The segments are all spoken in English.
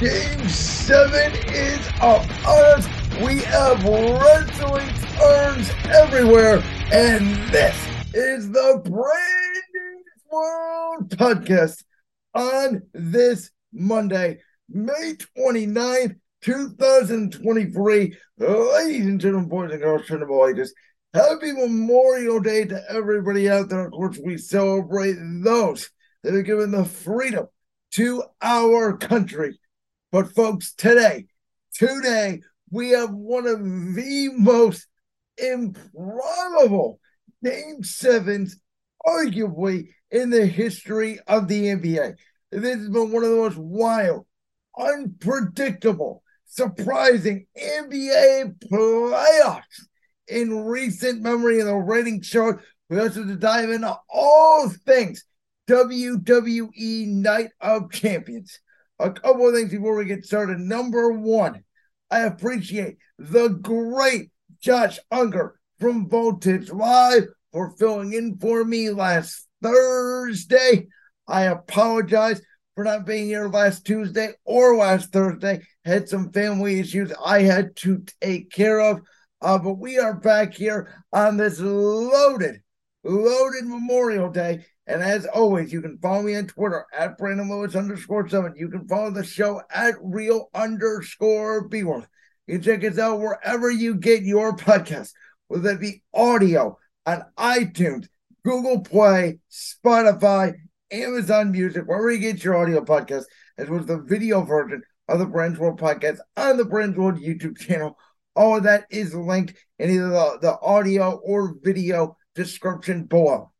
Game seven is up us. We have wrestling turns everywhere, and this is the Brand New World podcast on this Monday, May 29th, 2023. Ladies and gentlemen, boys and girls, turnable boys, happy Memorial Day to everybody out there. Of course, we celebrate those that have given the freedom to our country. But, folks, today, today, we have one of the most improbable game sevens, arguably, in the history of the NBA. This has been one of the most wild, unpredictable, surprising NBA playoffs in recent memory, and the rating chart. We also to dive into all things WWE Night of Champions. A couple of things before we get started. Number one, I appreciate the great Josh Unger from Voltage Live for filling in for me last Thursday. I apologize for not being here last Tuesday or last Thursday. Had some family issues I had to take care of. Uh, but we are back here on this loaded, loaded Memorial Day. And as always, you can follow me on Twitter at Brandon Lewis underscore seven. You can follow the show at real underscore BWorld. You can check us out wherever you get your podcast, whether it be audio on iTunes, Google Play, Spotify, Amazon Music, wherever you get your audio podcast, as well as the video version of the Brandon's World podcast on the Brandon's World YouTube channel. All of that is linked in either the, the audio or video description below.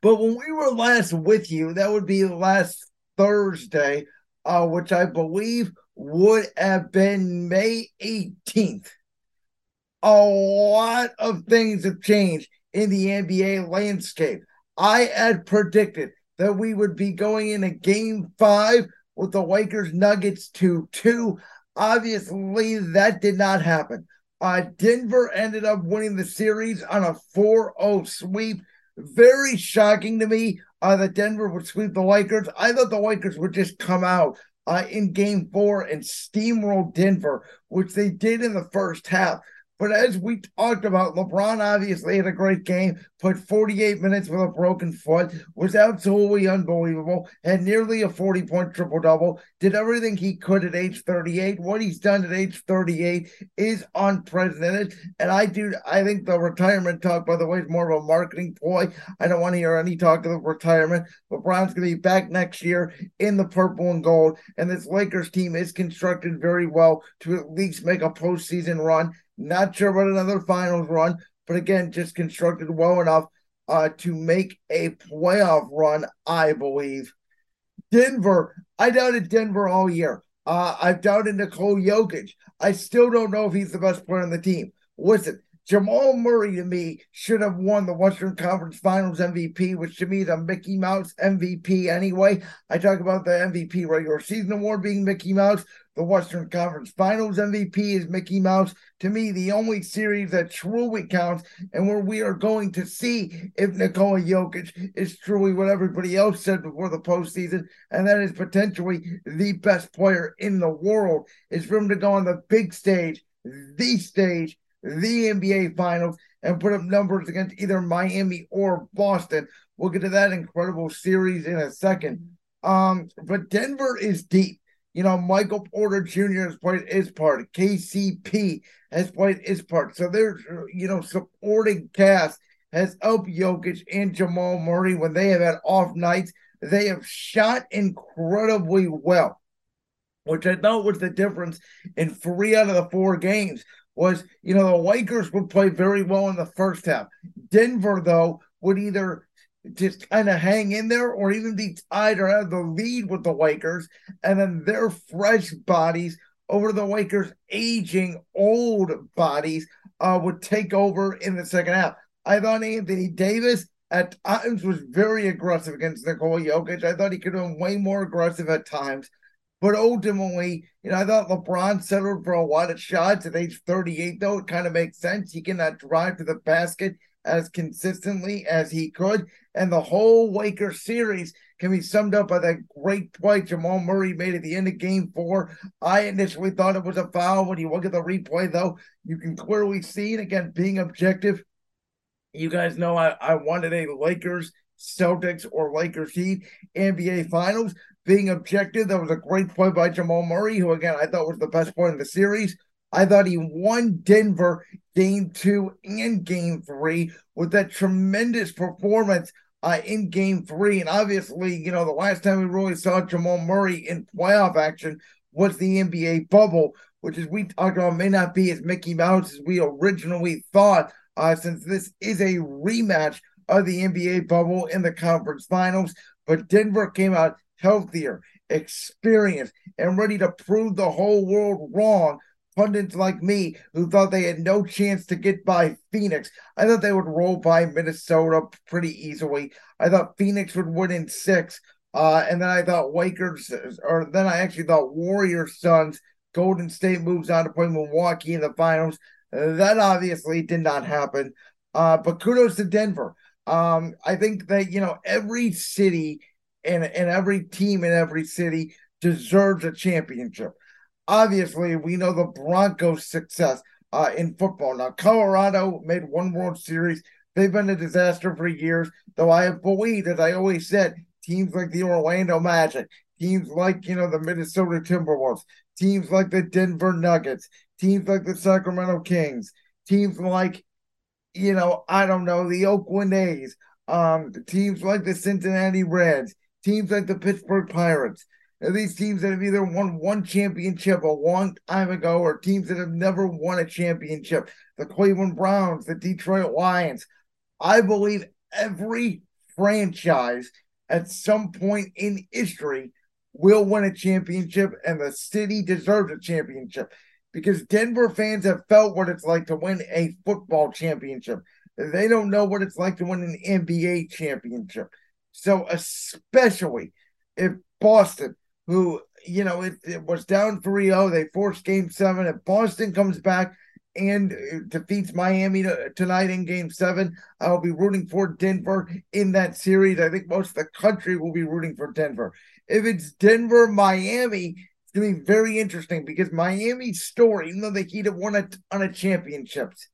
But when we were last with you, that would be last Thursday, uh, which I believe would have been May 18th. A lot of things have changed in the NBA landscape. I had predicted that we would be going into game five with the Lakers Nuggets 2 2. Obviously, that did not happen. Uh, Denver ended up winning the series on a 4 0 sweep. Very shocking to me uh, that Denver would sweep the Lakers. I thought the Lakers would just come out uh, in game four and steamroll Denver, which they did in the first half. But as we talked about, LeBron obviously had a great game, put 48 minutes with a broken foot, was absolutely unbelievable, had nearly a 40 point triple double, did everything he could at age 38. What he's done at age 38 is unprecedented. And I do, I think the retirement talk, by the way, is more of a marketing ploy. I don't want to hear any talk of retirement. LeBron's going to be back next year in the purple and gold. And this Lakers team is constructed very well to at least make a postseason run not sure about another finals run, but again, just constructed well enough uh, to make a playoff run, I believe. Denver, I doubted Denver all year. Uh, I've doubted Nikola Jokic. I still don't know if he's the best player on the team. Listen, Jamal Murray to me should have won the Western Conference Finals MVP, which to me is a Mickey Mouse MVP anyway. I talk about the MVP regular season award being Mickey Mouse. The Western Conference Finals MVP is Mickey Mouse. To me, the only series that truly counts and where we are going to see if Nikola Jokic is truly what everybody else said before the postseason, and that is potentially the best player in the world, is for him to go on the big stage, the stage, the NBA Finals and put up numbers against either Miami or Boston. We'll get to that incredible series in a second. Um, but Denver is deep. You know, Michael Porter Jr. has played his part. KCP has played his part. So there's, you know, supporting cast has helped Jokic and Jamal Murray when they have had off nights. They have shot incredibly well, which I thought was the difference in three out of the four games was, you know, the Lakers would play very well in the first half. Denver, though, would either just kind of hang in there or even be tied or have the lead with the Lakers. And then their fresh bodies over the Lakers' aging old bodies uh, would take over in the second half. I thought Anthony Davis at times was very aggressive against Nikola Jokic. I thought he could have been way more aggressive at times. But ultimately, you know, I thought LeBron settled for a lot of shots at age 38, though. It kind of makes sense. He cannot drive to the basket as consistently as he could. And the whole Lakers series can be summed up by that great play Jamal Murray made at the end of game four. I initially thought it was a foul. When you look at the replay, though, you can clearly see, and again, being objective, you guys know I, I wanted a Lakers, Celtics, or Lakers Heat NBA Finals. Being objective, that was a great play by Jamal Murray, who, again, I thought was the best play in the series. I thought he won Denver game two and game three with that tremendous performance uh, in game three. And obviously, you know, the last time we really saw Jamal Murray in playoff action was the NBA bubble, which, as we talked about, may not be as Mickey Mouse as we originally thought, uh, since this is a rematch of the NBA bubble in the conference finals. But Denver came out healthier, experienced, and ready to prove the whole world wrong pundits like me who thought they had no chance to get by Phoenix. I thought they would roll by Minnesota pretty easily. I thought Phoenix would win in six. Uh, and then I thought Lakers, or then I actually thought Warriors, Suns, Golden State moves on to play Milwaukee in the finals. That obviously did not happen. Uh, but kudos to Denver. Um, I think that you know every city and and every team in every city deserves a championship obviously we know the Broncos' success uh, in football. Now, Colorado made one World Series. They've been a disaster for years, though I have believed, as I always said, teams like the Orlando Magic, teams like, you know, the Minnesota Timberwolves, teams like the Denver Nuggets, teams like the Sacramento Kings, teams like, you know, I don't know, the Oakland A's, um, teams like the Cincinnati Reds, teams like the Pittsburgh Pirates, these teams that have either won one championship a long time ago or teams that have never won a championship. The Cleveland Browns, the Detroit Lions. I believe every franchise at some point in history will win a championship, and the city deserves a championship because Denver fans have felt what it's like to win a football championship. They don't know what it's like to win an NBA championship. So, especially if Boston who, you know, it, it was down 3 0. They forced game seven. If Boston comes back and uh, defeats Miami to, tonight in game seven, I'll be rooting for Denver in that series. I think most of the country will be rooting for Denver. If it's Denver, Miami, it's going to be very interesting because Miami's story, even though the Heat have won a ton of championships,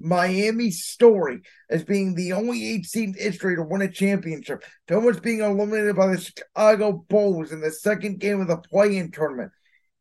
Miami's story as being the only eight seed in history to win a championship, to almost being eliminated by the Chicago Bulls in the second game of the play-in tournament.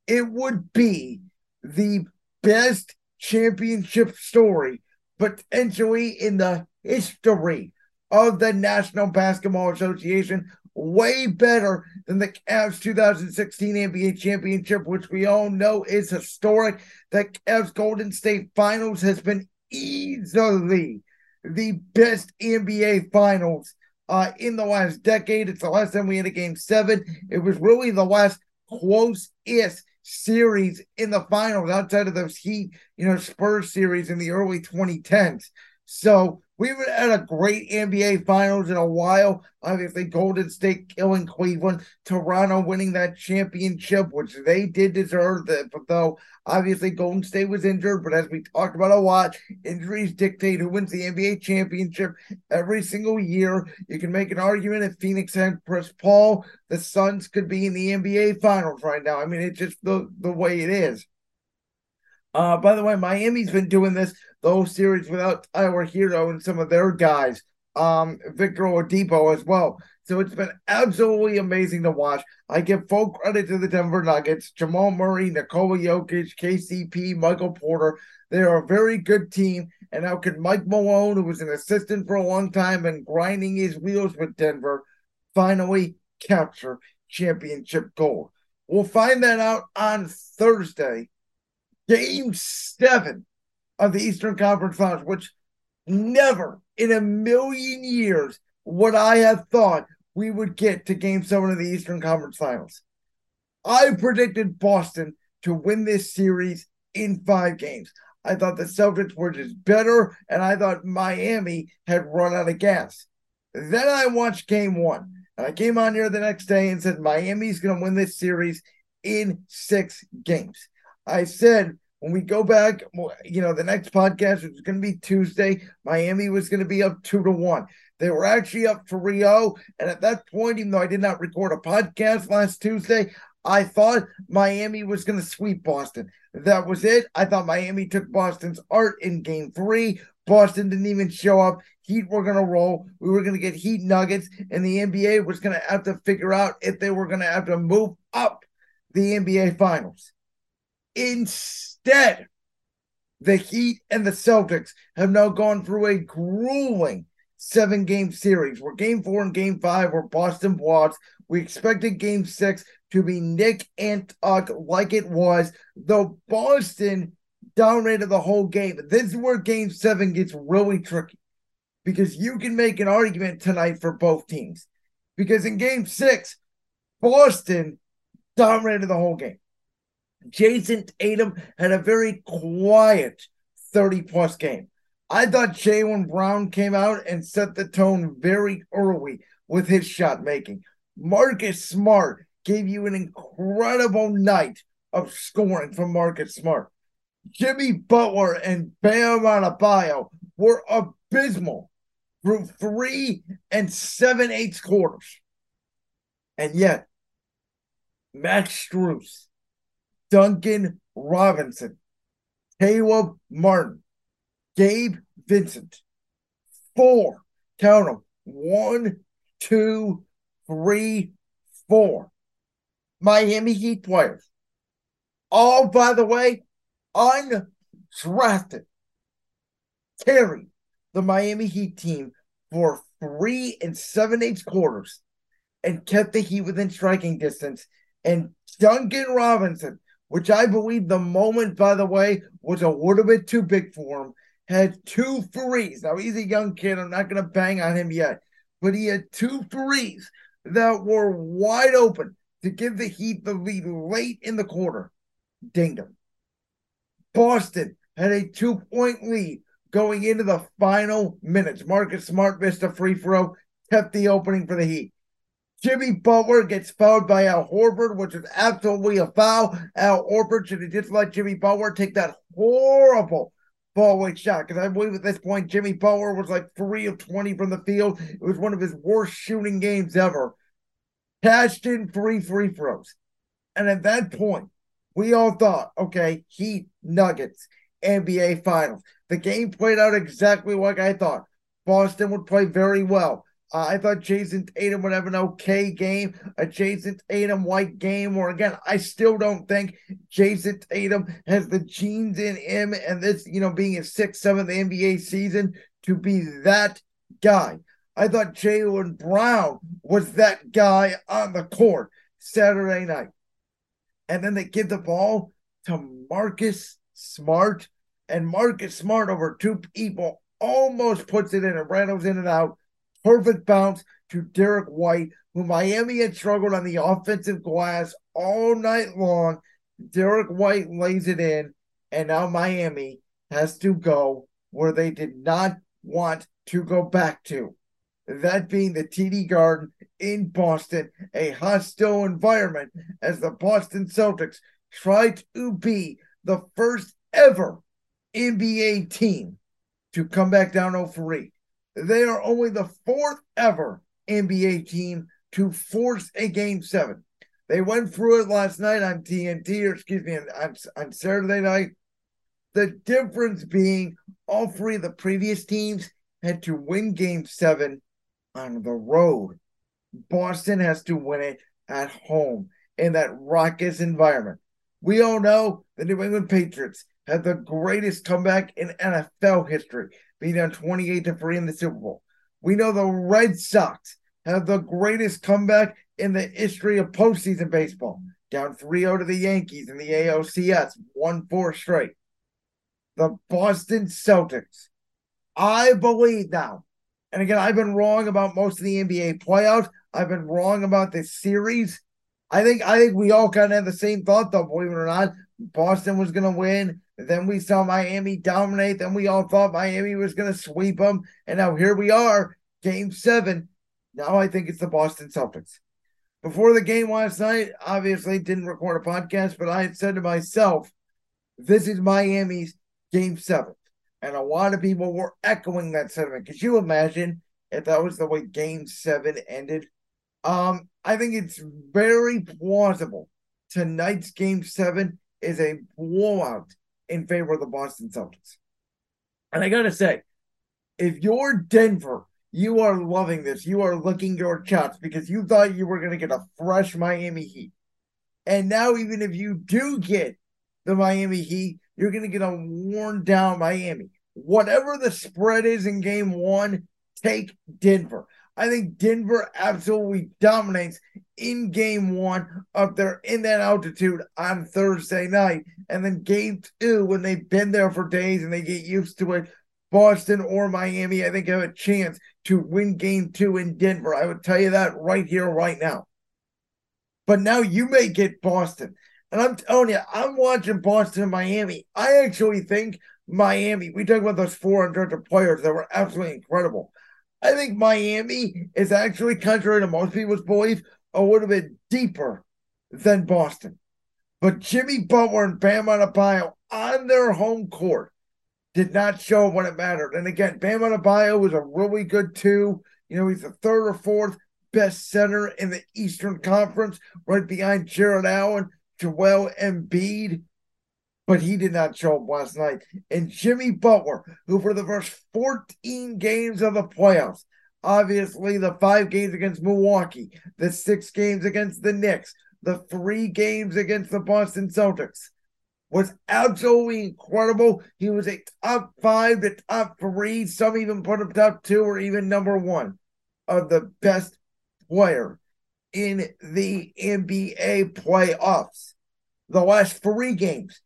It would be the best championship story potentially in the history of the National Basketball Association. Way better than the Cavs 2016 NBA championship, which we all know is historic. The Cavs Golden State Finals has been easily the best NBA finals uh, in the last decade. It's the last time we had a game seven. It was really the last closest series in the finals outside of those Heat, you know, Spurs series in the early 2010s. So we haven't had a great NBA Finals in a while. Obviously, Golden State killing Cleveland, Toronto winning that championship, which they did deserve. That, though obviously Golden State was injured, but as we talked about a lot, injuries dictate who wins the NBA championship every single year. You can make an argument if Phoenix had Chris Paul, the Suns could be in the NBA Finals right now. I mean, it's just the the way it is. Uh, by the way, Miami's been doing this the whole series without Tyler Herro and some of their guys, um, Victor Oladipo as well. So it's been absolutely amazing to watch. I give full credit to the Denver Nuggets, Jamal Murray, Nikola Jokic, KCP, Michael Porter. They are a very good team. And how could Mike Malone, who was an assistant for a long time and grinding his wheels with Denver, finally capture championship gold? We'll find that out on Thursday game seven of the Eastern Conference Finals, which never in a million years would I have thought we would get to game seven of the Eastern Conference Finals. I predicted Boston to win this series in five games. I thought the Celtics were just better, and I thought Miami had run out of gas. Then I watched game one, and I came on here the next day and said Miami's going to win this series in six games. I said when we go back, you know, the next podcast is going to be Tuesday. Miami was going to be up two to one. They were actually up 3 0. And at that point, even though I did not record a podcast last Tuesday, I thought Miami was going to sweep Boston. That was it. I thought Miami took Boston's art in game three. Boston didn't even show up. Heat were going to roll. We were going to get Heat Nuggets, and the NBA was going to have to figure out if they were going to have to move up the NBA Finals. Instead, the Heat and the Celtics have now gone through a grueling seven game series where game four and game five were Boston blocks. We expected game six to be Nick and Tuck like it was, though Boston dominated the whole game. This is where game seven gets really tricky because you can make an argument tonight for both teams. Because in game six, Boston dominated the whole game. Jayson Tatum had a very quiet 30 plus game. I thought Jaylen Brown came out and set the tone very early with his shot making. Marcus Smart gave you an incredible night of scoring from Marcus Smart. Jimmy Butler and Bam Adebayo were abysmal through three and seven eighths quarters. And yet, Max Strus, Duncan Robinson, Caleb Martin, Gabe Vincent, four, count them, one, two, three, four Miami Heat players. All, by the way, undrafted. Carried the Miami Heat team for three and seven eighths quarters and kept the Heat within striking distance. And Duncan Robinson, which I believe the moment, by the way, was a little bit too big for him, had two threes. Now, he's a young kid. I'm not going to bang on him yet, but he had two threes that were wide open to give the Heat the lead late in the quarter. Dinged him. Boston had a two point lead going into the final minutes. Marcus Smart missed a free throw, kept the opening for the Heat. Jimmy Butler gets fouled by Al Horford, which is absolutely a foul. Al Horford should have just let Jimmy Butler take that horrible fallaway shot because I believe at this point Jimmy Butler was like three of 20 from the field. It was one of his worst shooting games ever. Cashed in three free throws. And at that point, we all thought, okay, Heat, Nuggets, NBA Finals. The game played out exactly like I thought. Boston would play very well. Uh, I thought Jayson Tatum would have an okay game, a Jayson Tatum white game, or again, I still don't think Jayson Tatum has the genes in him and this, you know, being his sixth, seventh NBA season to be that guy. I thought Jaylen Brown was that guy on the court Saturday night. And then they give the ball to Marcus Smart, and Marcus Smart over two people almost puts it in and rattles in and out perfect bounce to Derrick White, who Miami had struggled on the offensive glass all night long. Derrick White lays it in, and now Miami has to go where they did not want to go back to. That being the TD Garden in Boston, a hostile environment as the Boston Celtics try to be the first ever NBA team to come back down 3. They are only the fourth ever NBA team to force a game seven. They went through it last night on TNT, or excuse me, on, on Saturday night. The difference being all three of the previous teams had to win game seven on the road. Boston has to win it at home in that raucous environment. We all know the New England Patriots had the greatest comeback in NFL history being down 28 to 3 in the Super Bowl. We know the Red Sox have the greatest comeback in the history of postseason baseball, down 3 0 to the Yankees in the ALCS, 1 4 straight. The Boston Celtics, I believe now, and again, I've been wrong about most of the NBA playoffs. I've been wrong about this series. I think I think we all kind of had the same thought, though, believe it or not. Boston was going to win. Then we saw Miami dominate. Then we all thought Miami was going to sweep them. And now here we are, game seven. Now I think it's the Boston Celtics. Before the game last night, obviously didn't record a podcast, but I had said to myself, this is Miami's game seven. And a lot of people were echoing that sentiment. Could you imagine if that was the way game seven ended. Um, I think it's very plausible tonight's game seven is a blowout in favor of the Boston Celtics. And I gotta say, if you're Denver, you are loving this. You are looking your chops because you thought you were gonna get a fresh Miami Heat. And now, even if you do get the Miami Heat, you're gonna get a worn down Miami. Whatever the spread is in game one, take Denver. I think Denver absolutely dominates in game one up there in that altitude on Thursday night. And then game two, when they've been there for days and they get used to it, Boston or Miami, I think have a chance to win game two in Denver. I would tell you that right here, right now. But now you may get Boston. And I'm telling you, I'm watching Boston and Miami. I actually think Miami, we talk about those four undrafted players that were absolutely incredible. I think Miami is actually, contrary to most people's belief, a little bit deeper than Boston. But Jimmy Butler and Bam Adebayo on their home court did not show when it mattered. And again, Bam Adebayo was a really good two. You know, he's the third or fourth best center in the Eastern Conference, right behind Jarrett Allen, Joel Embiid but he did not show up last night. And Jimmy Butler, who for the first 14 games of the playoffs, obviously the five games against Milwaukee, the six games against the Knicks, the three games against the Boston Celtics, was absolutely incredible. He was a top five to top three. Some even put him top two or even number one of the best player in the NBA playoffs. The last three games,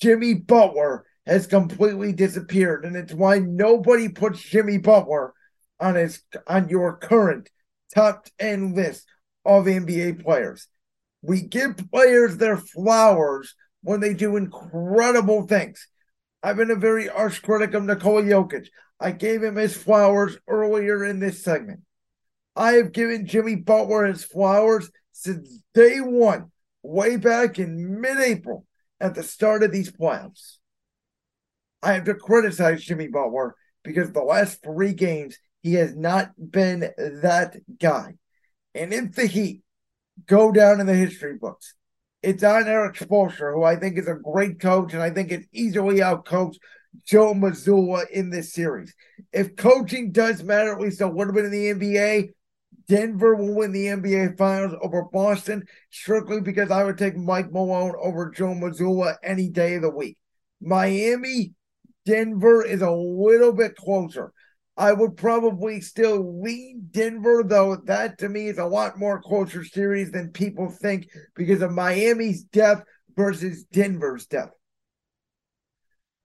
Jimmy Butler has completely disappeared, and it's why nobody puts Jimmy Butler on his on your current top 10 list of NBA players. We give players their flowers when they do incredible things. I've been a very harsh critic of Nikola Jokic. I gave him his flowers earlier in this segment. I have given Jimmy Butler his flowers since day one, way back in mid April at the start of these playoffs. I have to criticize Jimmy Butler because the last three games, he has not been that guy. And if the Heat go down in the history books, it's on Erik Spoelstra, who I think is a great coach, and I think it's easily outcoached Joe Mazzulla in this series. If coaching does matter, at least a little bit in the NBA, Denver will win the NBA Finals over Boston strictly because I would take Mike Malone over Joe Mazzulla any day of the week. Miami, Denver is a little bit closer. I would probably still lean Denver, though that to me is a lot more closer series than people think because of Miami's depth versus Denver's depth.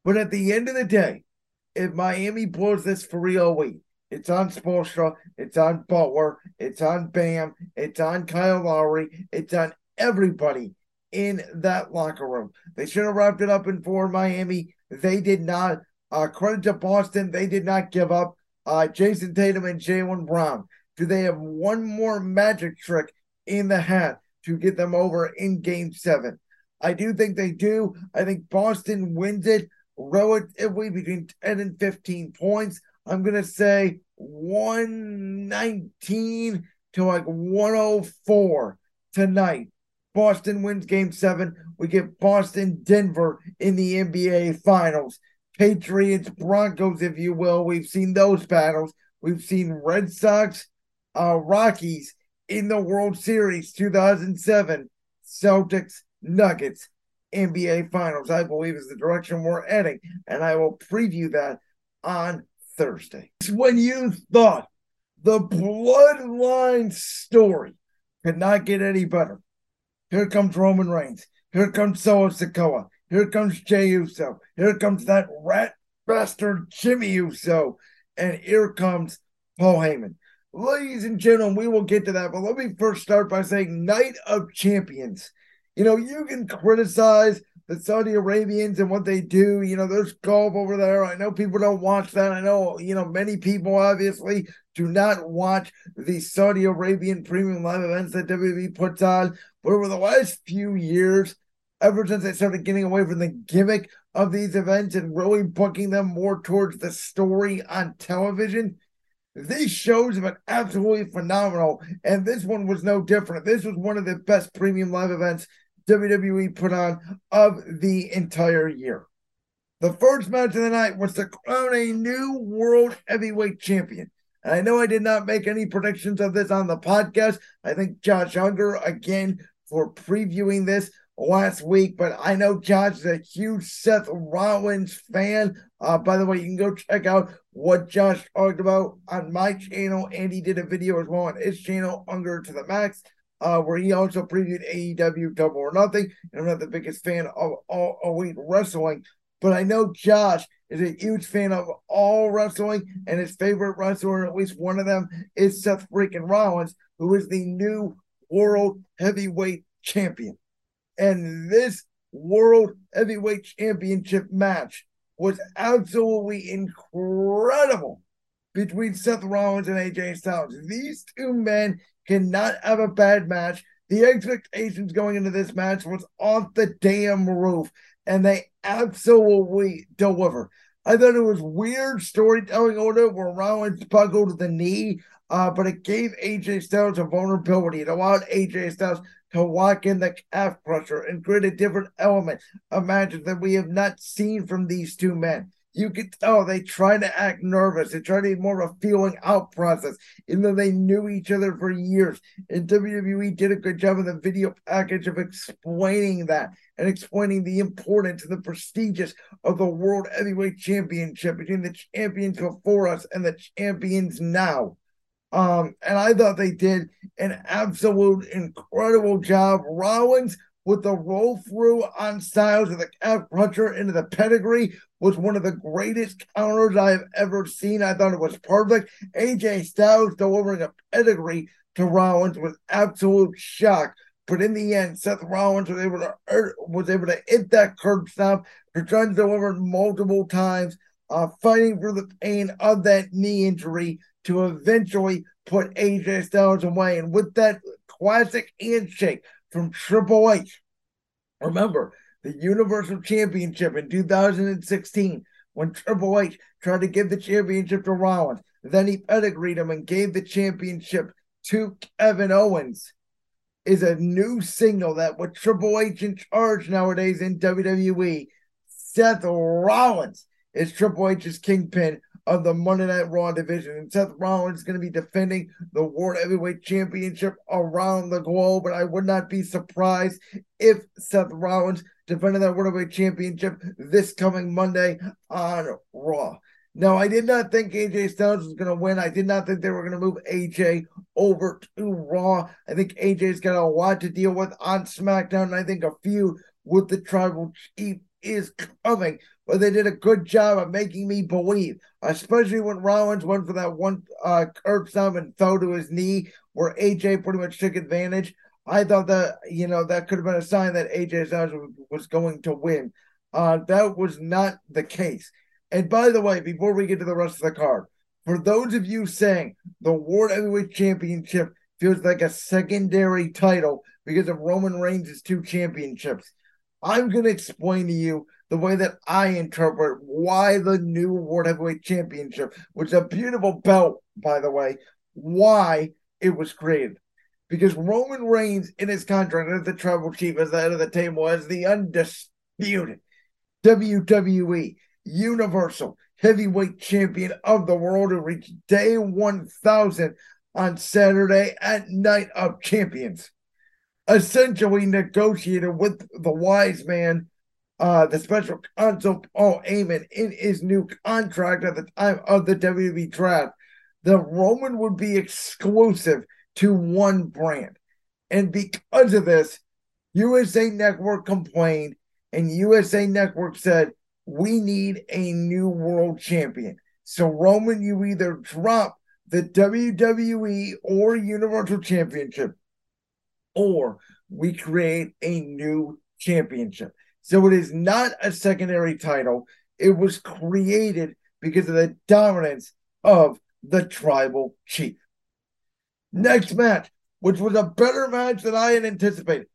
But at the end of the day, if Miami blows this for real lead, it's on Spoelstra. It's on Butler. It's on Bam. It's on Kyle Lowry. It's on everybody in that locker room. They should have wrapped it up in four Miami. They did not. Uh, credit to Boston. They did not give up. Uh, Jayson Tatum and Jaylen Brown. Do they have one more magic trick in the hat to get them over in game seven? I do think they do. I think Boston wins it relatively between 10 and 15 points. I'm going to say 119 to like 104 tonight. Boston wins game seven. We get Boston, Denver in the NBA Finals. Patriots, Broncos, if you will. We've seen those battles. We've seen Red Sox, uh, Rockies in the World Series 2007. Celtics, Nuggets, NBA Finals, I believe, is the direction we're heading. And I will preview that on Thursday. It's when you thought the bloodline story could not get any better. Here comes Roman Reigns. Here comes Solo Sikoa. Here comes Jey Uso. Here comes that rat bastard Jimmy Uso. And here comes Paul Heyman. Ladies and gentlemen, we will get to that, but let me first start by saying Night of Champions. You know, you can criticize the Saudi Arabians and what they do. You know, there's golf over there. I know people don't watch that. I know, you know, many people obviously do not watch the Saudi Arabian premium live events that WWE puts on. But over the last few years, ever since they started getting away from the gimmick of these events and really booking them more towards the story on television, These shows have been absolutely phenomenal, and this one was no different. This was one of the best premium live events WWE put on of the entire year. The first match of the night was to crown a new world heavyweight champion. And I know I did not make any predictions of this on the podcast. I think Josh Unger, again, for previewing this last week, but I know Josh is a huge Seth Rollins fan. Uh, by the way, you can go check out what Josh talked about on my channel, and he did a video as well on his channel, Unger to the Max, uh, where he also previewed AEW Double or Nothing. And I'm not the biggest fan of all elite wrestling, but I know Josh is a huge fan of all wrestling, and his favorite wrestler, at least one of them, is Seth freaking Rollins, who is the new world heavyweight champion. And this world heavyweight championship match was absolutely incredible between Seth Rollins and AJ Styles. These two men cannot have a bad match. The expectations going into this match was off the damn roof, and they absolutely deliver. I thought it was weird storytelling order where Rollins buckled the knee, uh, but it gave AJ Styles a vulnerability. It allowed AJ Styles to walk in the calf crusher and create a different element of magic that we have not seen from these two men. You could tell they try to act nervous. They try to be more of a feeling out process, even though they knew each other for years. And WWE did a good job in the video package of explaining that and explaining the importance and the prestigious of the World Heavyweight Championship between the champions before us and the champions now. Um, and I thought they did an absolute incredible job. Rollins with the roll through on Styles of the calf crusher into the pedigree was one of the greatest counters I have ever seen. I thought it was perfect. AJ Styles delivering a pedigree to Rollins was absolute shock. But in the end, Seth Rollins was able to was able to hit that curb stomp. Returns delivered multiple times, uh, fighting for the pain of that knee injury to eventually put AJ Styles away. And with that classic handshake from Triple H, remember the Universal Championship in 2016 when Triple H tried to give the championship to Rollins. Then he pedigreed him and gave the championship to Kevin Owens. Is a new signal that with Triple H in charge nowadays in WWE, Seth Rollins is Triple H's kingpin of the Monday Night Raw division. And Seth Rollins is going to be defending the World Heavyweight Championship around the globe. But I would not be surprised if Seth Rollins defended that World Heavyweight Championship this coming Monday on Raw. Now, I did not think AJ Styles was going to win. I did not think they were going to move AJ over to Raw. I think AJ's got a lot to deal with on SmackDown. And I think a feud with the Tribal Chief is coming but they did a good job of making me believe, especially when Rollins went for that one uh, curb stomp and fell to his knee, where AJ pretty much took advantage. I thought that you know that could have been a sign that AJ Styles was going to win. Uh, that was not the case. And by the way, before we get to the rest of the card, for those of you saying the World Heavyweight Championship feels like a secondary title because of Roman Reigns' two championships, I'm going to explain to you the way that I interpret why the new World Heavyweight Championship, which is a beautiful belt, by the way, why it was created. Because Roman Reigns, in his contract as the tribal chief, as the head of the table, as the undisputed WWE Universal Heavyweight Champion of the world, who reached day 1000 on Saturday at Night of Champions, essentially negotiated with the wise man uh, the special counsel Paul Heyman in his new contract at the time of the WWE draft, the Roman would be exclusive to one brand. And because of this, USA Network complained, and USA Network said, We need a new world champion. So, Roman, you either drop the WWE or Universal Championship, or we create a new championship. So it is not a secondary title. It was created because of the dominance of the tribal chief. Next match, which was a better match than I had anticipated.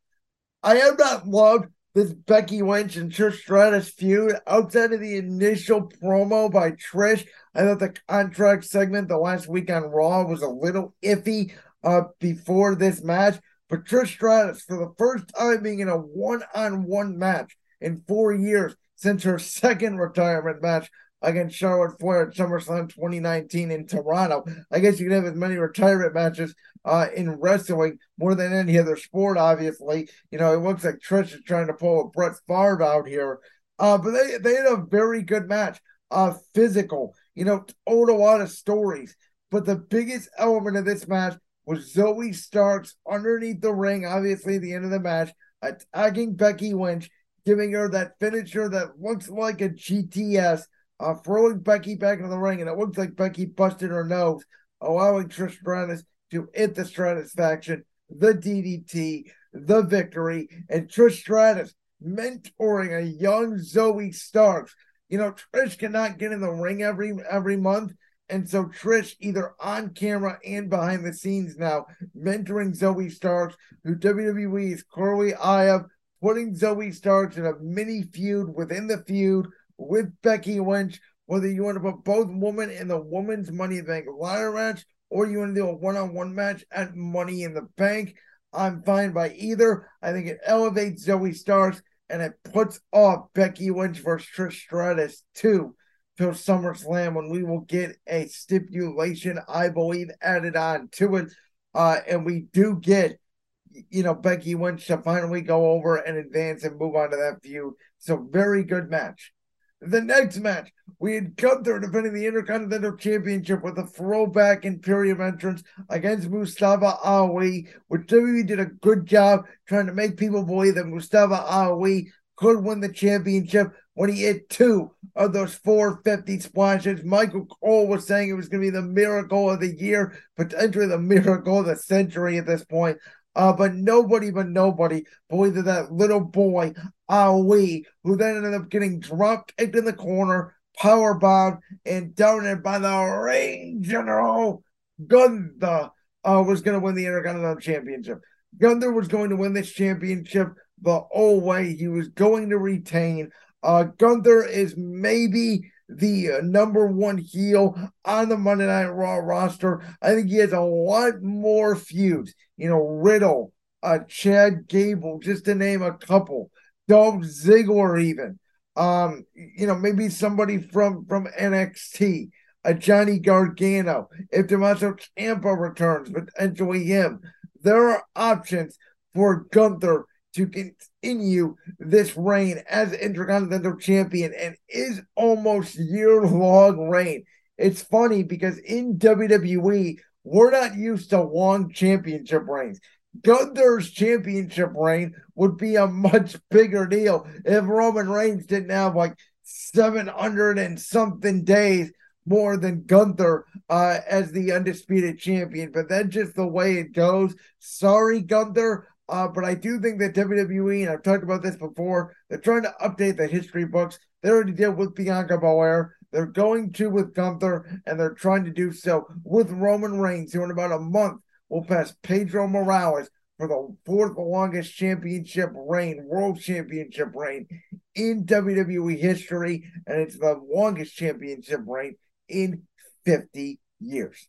I have not loved this Becky Lynch and Trish Stratus feud outside of the initial promo by Trish. I thought the contract segment the last week on Raw was a little iffy uh, before this match. But Trish Stratus, for the first time being in a one on one match in four years since her second retirement match against Charlotte Flair at SummerSlam 2019 in Toronto. I guess you can have as many retirement matches uh, in wrestling more than any other sport, obviously. You know, it looks like Trish is trying to pull a Brett Favre out here. Uh, but they, they had a very good match, uh, physical, you know, told a lot of stories. But the biggest element of this match was Zoey Starks underneath the ring, obviously, at the end of the match, attacking Becky Lynch, giving her that finisher that looks like a GTS uh, throwing Becky back into the ring, and it looks like Becky busted her nose, allowing Trish Stratus to hit the Stratusfaction, the DDT, the victory, and Trish Stratus mentoring a young Zoey Starks. You know, Trish cannot get in the ring every every month. And so Trish, either on camera and behind the scenes now, mentoring Zoey Starks, who WWE is Carly Ayev, putting Zoey Starks in a mini feud within the feud with Becky Lynch, whether you want to put both women in the women's Money in the Bank ladder match or you want to do a one on one match at Money in the Bank. I'm fine by either. I think it elevates Zoey Starks and it puts off Becky Lynch versus Trish Stratus too till SummerSlam when we will get a stipulation, I believe, added on to it. Uh, and we do get, you know, Becky Lynch to finally go over and advance and move on to that feud. So very good match. The next match, we had Gunther defending the Intercontinental Championship with a throwback Imperium entrance against Mustafa Ali, which WWE did a good job trying to make people believe that Mustafa Ali could win the championship when he hit two of those 450 splashes. Michael Cole was saying it was going to be the miracle of the year, potentially the miracle of the century at this point. Uh, but nobody but nobody believed that little boy, Ali, who then ended up getting drunk, kicked in the corner, power bombed, and downed by the ring general Gunther, uh, was going to win the Intercontinental Championship. Gunther was going to win this championship the whole way. He was going to retain. Uh, Gunther is maybe the uh, number one heel on the Monday Night Raw roster. I think he has a lot more feuds. You know, Riddle, uh, Chad Gable, just to name a couple. Dolph Ziggler, even. Um, you know, maybe somebody from from NXT, a Johnny Gargano. If Tommaso Ciampa returns, potentially him. There are options for Gunther to continue this reign as Intercontinental Champion and is almost year long reign. It's funny because in WWE, we're not used to long championship reigns. Gunther's championship reign would be a much bigger deal if Roman Reigns didn't have like 700 and something days more than Gunther uh, as the undisputed champion. But that's just the way it goes. Sorry, Gunther. Uh, but I do think that WWE, and I've talked about this before, they're trying to update the history books. They already did with Bianca Belair. They're going to with Gunther, and they're trying to do so with Roman Reigns, who in about a month will pass Pedro Morales for the fourth longest championship reign, world championship reign in WWE history, and it's the longest championship reign in 50 years.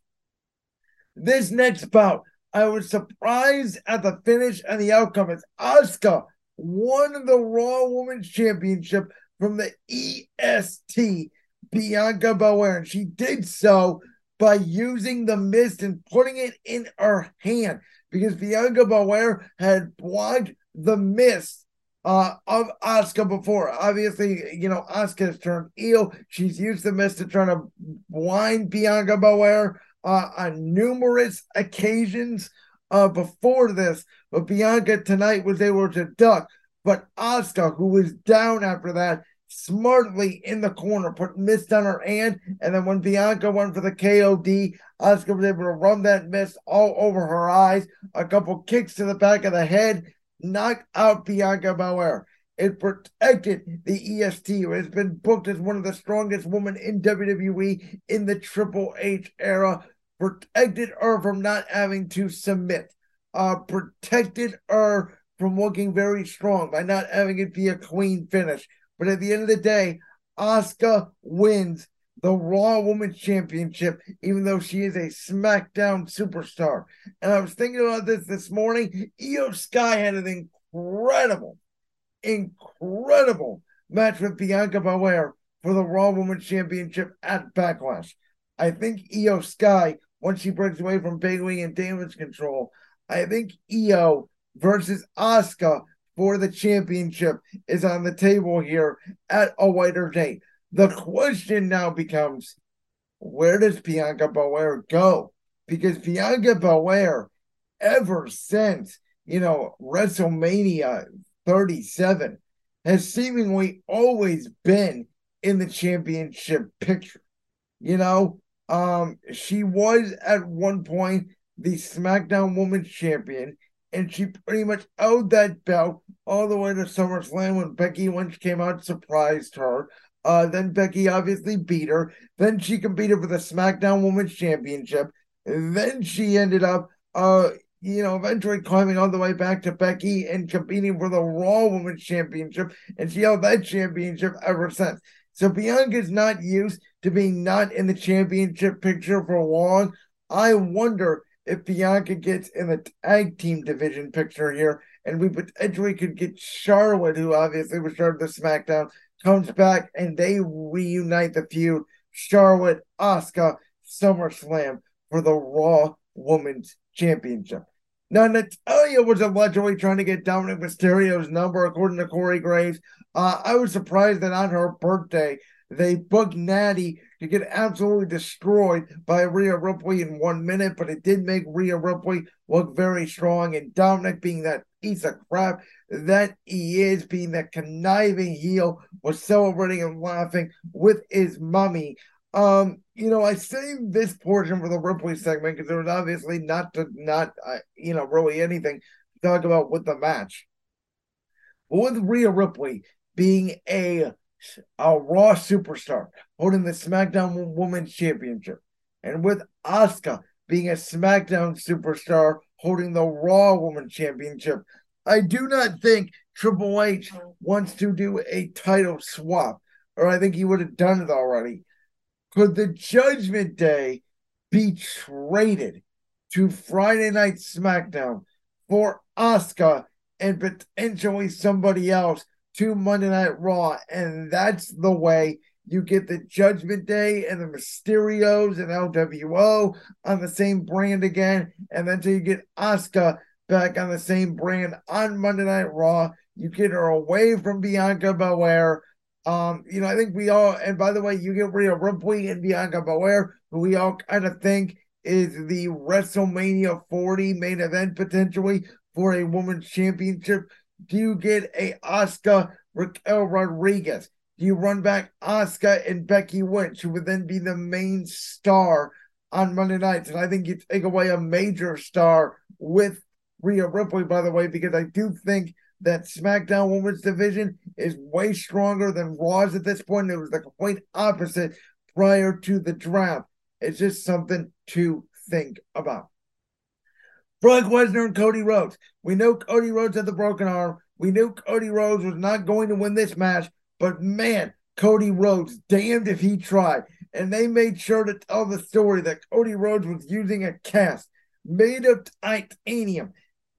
This next bout I was surprised at the finish and the outcome as Asuka won the Raw Women's Championship from the EST Bianca Belair. And she did so by using the mist and putting it in her hand because Bianca Belair had blocked the mist uh, of Asuka before. Obviously, you know, has turned heel. She's used the mist to try to blind Bianca Belair uh, on numerous occasions uh, before this, but Bianca tonight was able to duck. But Asuka, who was down after that, smartly in the corner, put mist on her hand, and then when Bianca went for the KOD, Asuka was able to run that mist all over her eyes, a couple kicks to the back of the head, knocked out Bianca Belair. It protected the EST, who has been booked as one of the strongest women in WWE in the Triple H era. Protected her from not having to submit. Uh, protected her from looking very strong by not having it be a clean finish. But at the end of the day, Asuka wins the Raw Women's Championship, even though she is a SmackDown superstar. And I was thinking about this this morning. Iyo Sky had an incredible, incredible match with Bianca Belair for the Raw Women's Championship at Backlash. I think Iyo Sky, once she breaks away from Bayley and damage control, I think Iyo versus Asuka for the championship is on the table here at a later date. The question now becomes where does Bianca Belair go? Because Bianca Belair, ever since, you know, WrestleMania 37, has seemingly always been in the championship picture. You know, um, she was at one point the SmackDown Women's Champion, and she pretty much owed that belt all the way to SummerSlam when Becky Lynch came out, surprised her. Uh, then Becky obviously beat her. Then she competed for the SmackDown Women's Championship. Then she ended up, uh, you know, eventually climbing all the way back to Becky and competing for the Raw Women's Championship. And she held that championship ever since. So Bianca's not used to being not in the championship picture for long. I wonder if Bianca gets in the tag team division picture here, and we potentially could get Charlotte, who obviously was part of the SmackDown, comes back and they reunite the feud. Charlotte, Asuka, SummerSlam for the Raw Women's Championship. Now, Natalya was allegedly trying to get Dominik Mysterio's number, according to Corey Graves. Uh, I was surprised that on her birthday, they booked Natty to get absolutely destroyed by Rhea Ripley in one minute, but it did make Rhea Ripley look very strong. And Dominik, being that piece of crap that he is, being that conniving heel, was celebrating and laughing with his mummy. Um, you know, I saved this portion for the Ripley segment because there was obviously not to not uh, you know really anything to talk about with the match. But with Rhea Ripley being a a Raw superstar holding the SmackDown Women's Championship, and with Asuka being a SmackDown superstar holding the Raw Women's Championship, I do not think Triple H wants to do a title swap, or I think he would have done it already. Could the Judgment Day be traded to Friday Night SmackDown for Asuka and potentially somebody else to Monday Night Raw, and that's the way you get the Judgment Day and the Mysterios and LWO on the same brand again, and then till you get Asuka back on the same brand on Monday Night Raw. You get her away from Bianca Belair. Um, you know, I think we all, and by the way, you get Rhea Ripley and Bianca Belair, who we all kind of think is the WrestleMania 40 main event potentially for a women's championship do you get a Asuka Raquel Rodriguez? Do you run back Asuka and Becky Lynch, who would then be the main star on Monday nights? And I think you take away a major star with Rhea Ripley, by the way, because I do think that SmackDown Women's Division is way stronger than Raw's at this point. It was the complete opposite prior to the draft. It's just something to think about. Brock Lesnar and Cody Rhodes. We know Cody Rhodes had the broken arm. We knew Cody Rhodes was not going to win this match, but man, Cody Rhodes, damned if he tried. And they made sure to tell the story that Cody Rhodes was using a cast made of titanium,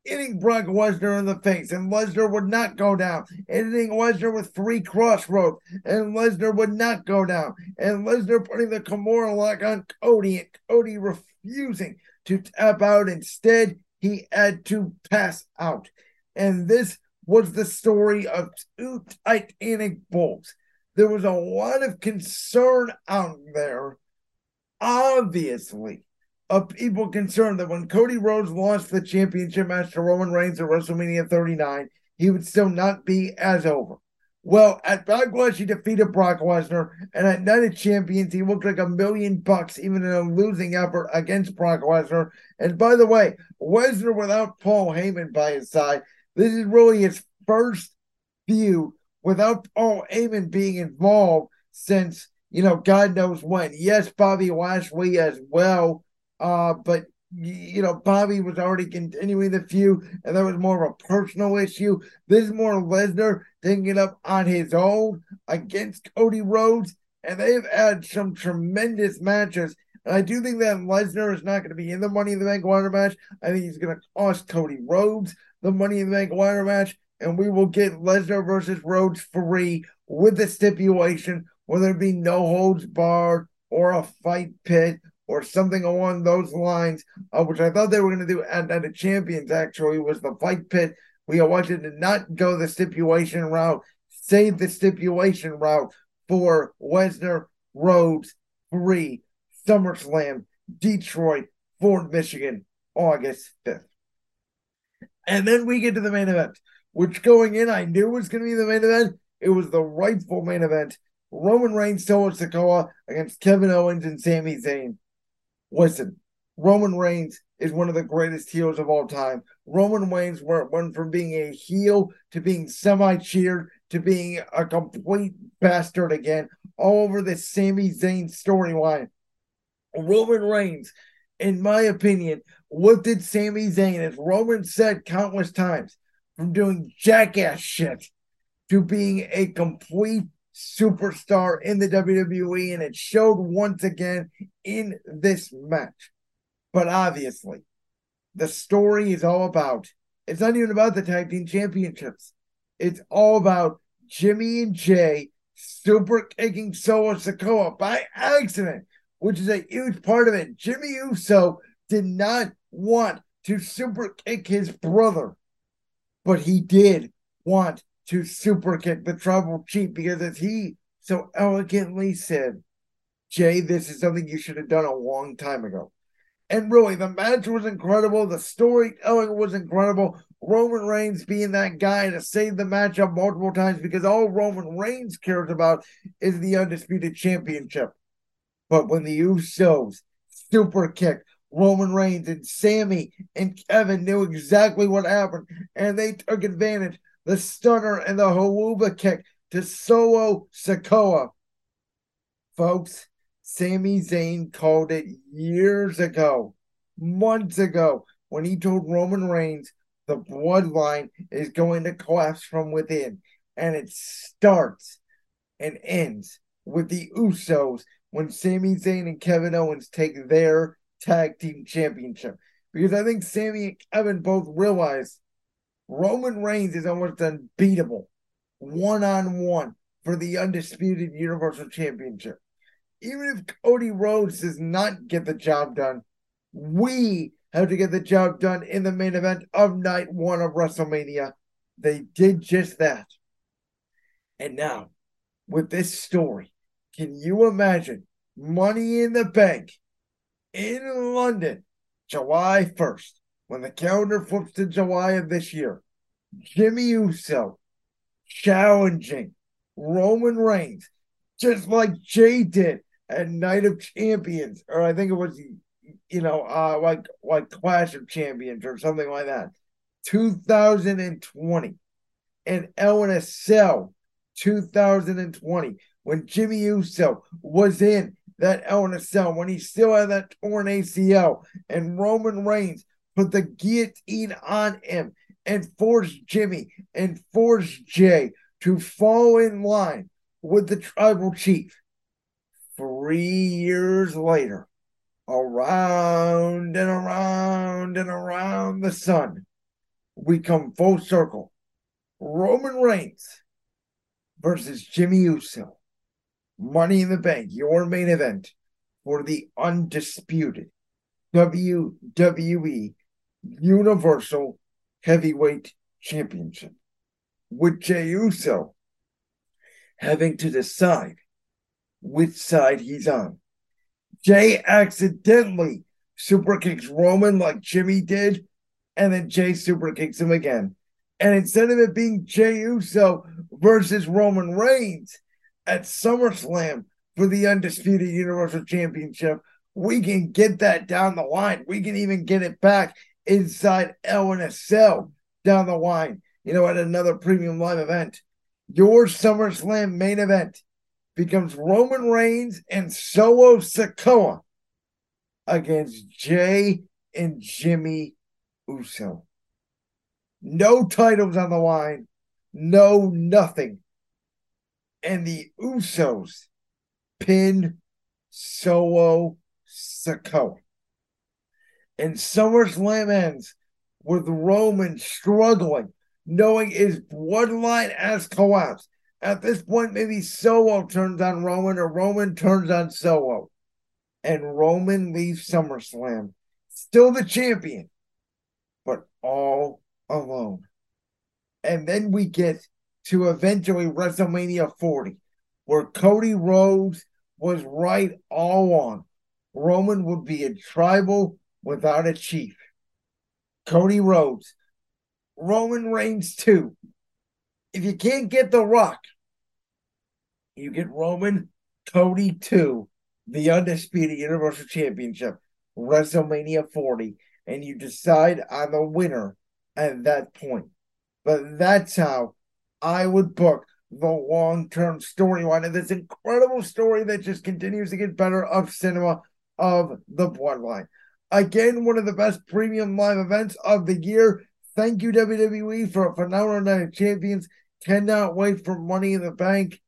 hitting Brock Lesnar in the face, and Lesnar would not go down. Hitting Lesnar with three Cross Rhodes, and Lesnar would not go down. And Lesnar putting the Kimura lock on Cody, and Cody refusing to tap out. Instead, he had to pass out. And this was the story of two Titanic bulls. There was a lot of concern out there, obviously, of people concerned that when Cody Rhodes lost the championship match to Roman Reigns at WrestleMania 39, he would still not be as over. Well, at Backlash, he defeated Brock Lesnar, and at Night of Champions, he looked like a million bucks, even in a losing effort against Brock Lesnar. And by the way, Lesnar without Paul Heyman by his side, this is really his first feud without Paul Heyman being involved since, you know, God knows when. Yes, Bobby Lashley as well, uh, but you know, Bobby was already continuing the feud, and that was more of a personal issue. This is more Lesnar taking it up on his own against Cody Rhodes. and they've had some tremendous matches. And I do think that Lesnar is not going to be in the Money in the Bank ladder match. I think he's going to cost Cody Rhodes the Money in the Bank ladder match, and we will get Lesnar versus Rhodes free with the stipulation where there be no holds barred or a fight pit or something along those lines, uh, which I thought they were going to do at Night of Champions, actually, was the fight pit. We are wanted to not go the stipulation route, save the stipulation route for Lesnar, Rhodes, free, SummerSlam, Detroit, Ford, Michigan, August 5th. And then we get to the main event, which going in, I knew was going to be the main event. It was the rightful main event. Roman Reigns, Solo Sikoa against Kevin Owens and Sami Zayn. Listen, Roman Reigns is one of the greatest heels of all time. Roman Reigns went from being a heel to being semi cheered to being a complete bastard again, all over the Sami Zayn storyline. Roman Reigns, in my opinion, lifted Sami Zayn, as Roman said countless times, from doing jackass shit to being a complete superstar in the WWE, and it showed once again in this match. But obviously, the story is all about it's not even about the tag team championships. It's all about Jimmy and Jey super kicking Solo Sikoa by accident, which is a huge part of it. Jimmy Uso did not want to super kick his brother, but he did want to super kick the tribal chief because, as he so elegantly said, Jey, this is something you should have done a long time ago. And really, the match was incredible. The storytelling was incredible. Roman Reigns being that guy to save the matchup multiple times because all Roman Reigns cares about is the undisputed championship. But when the Usos super kicked Roman Reigns and Sami and Kevin knew exactly what happened, and they took advantage. The stunner and the Helluva kick to Solo Sikoa. Folks, Sami Zayn called it years ago, months ago, when he told Roman Reigns the bloodline is going to collapse from within. And it starts and ends with the Usos when Sami Zayn and Kevin Owens take their tag team championship. Because I think Sami and Kevin both realize Roman Reigns is almost unbeatable one on one for the undisputed Universal Championship. Even if Cody Rhodes does not get the job done, we have to get the job done in the main event of night one of WrestleMania. They did just that. And now, with this story, can you imagine Money in the Bank in London, July 1st, when the calendar flips to July of this year, Jimmy Uso challenging Roman Reigns, just like Jey did at Night of Champions, or I think it was, you know, uh, like like Clash of Champions or something like that. 2020 and Cell 2020 when Jimmy Uso was in that Cell when he still had that torn ACL, and Roman Reigns put the guillotine on him and force Jimmy and force Jey to fall in line with the tribal chief. Three years later, around and around and around the sun, we come full circle. Roman Reigns versus Jimmy Uso Money in the Bank, your main event for the undisputed WWE Universal Heavyweight Championship, with Jey Uso having to decide which side he's on. Jey accidentally super kicks Roman like Jimmy did, and then Jey super kicks him again. And instead of it being Jey Uso versus Roman Reigns, at SummerSlam for the undisputed Universal Championship. We can get that down the line. We can even get it back inside Cell down the line, you know, at another premium live event. Your SummerSlam main event becomes Roman Reigns and Solo Sikoa against Jey and Jimmy Uso. No titles on the line, no nothing and the Usos pinned Solo Sikoa. And SummerSlam ends with Roman struggling, knowing his bloodline has collapsed. At this point, maybe Solo turns on Roman or Roman turns on Solo. And Roman leaves SummerSlam, still the champion, but all alone. And then we get to eventually WrestleMania 40, where Cody Rhodes was right all along. Roman would be a tribal without a chief. Cody Rhodes, Roman Reigns 2. If you can't get The Rock, you get Roman Cody 2, the undisputed Universal Championship, WrestleMania 40, and you decide on the winner at that point. But that's how I would book the long term storyline of this incredible story that just continues to get better of cinema of the bloodline. Again, one of the best premium live events of the year. Thank you, WWE, for a phenomenal night of champions. Cannot wait for Money in the Bank.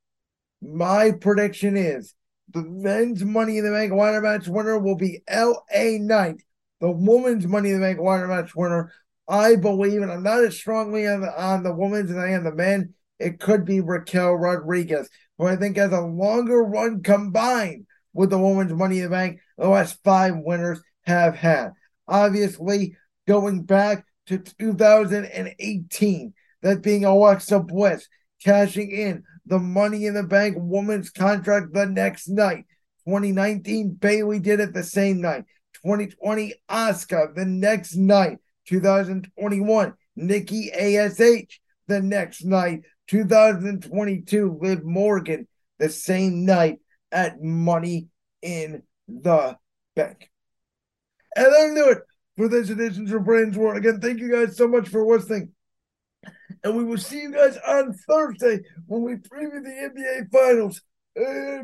My prediction is the men's Money in the Bank ladder match winner will be LA Knight. The women's Money in the Bank ladder match winner, I believe, and I'm not as strongly on the, on the women's as I am the men it could be Raquel Rodriguez, who I think has a longer run combined with the Women's Money in the Bank the last five winners have had. Obviously, going back to 2018, that being Alexa Bliss cashing in the Money in the Bank woman's contract the next night. 2019, Bayley did it the same night. 2020, Asuka the next night. 2021, Nikki ASH the next night. 2022 Liv Morgan the same night at Money in the Bank. And that'll do it for this edition of Brandon's World. Again, thank you guys so much for listening. And we will see you guys on Thursday when we preview the NBA Finals. Uh,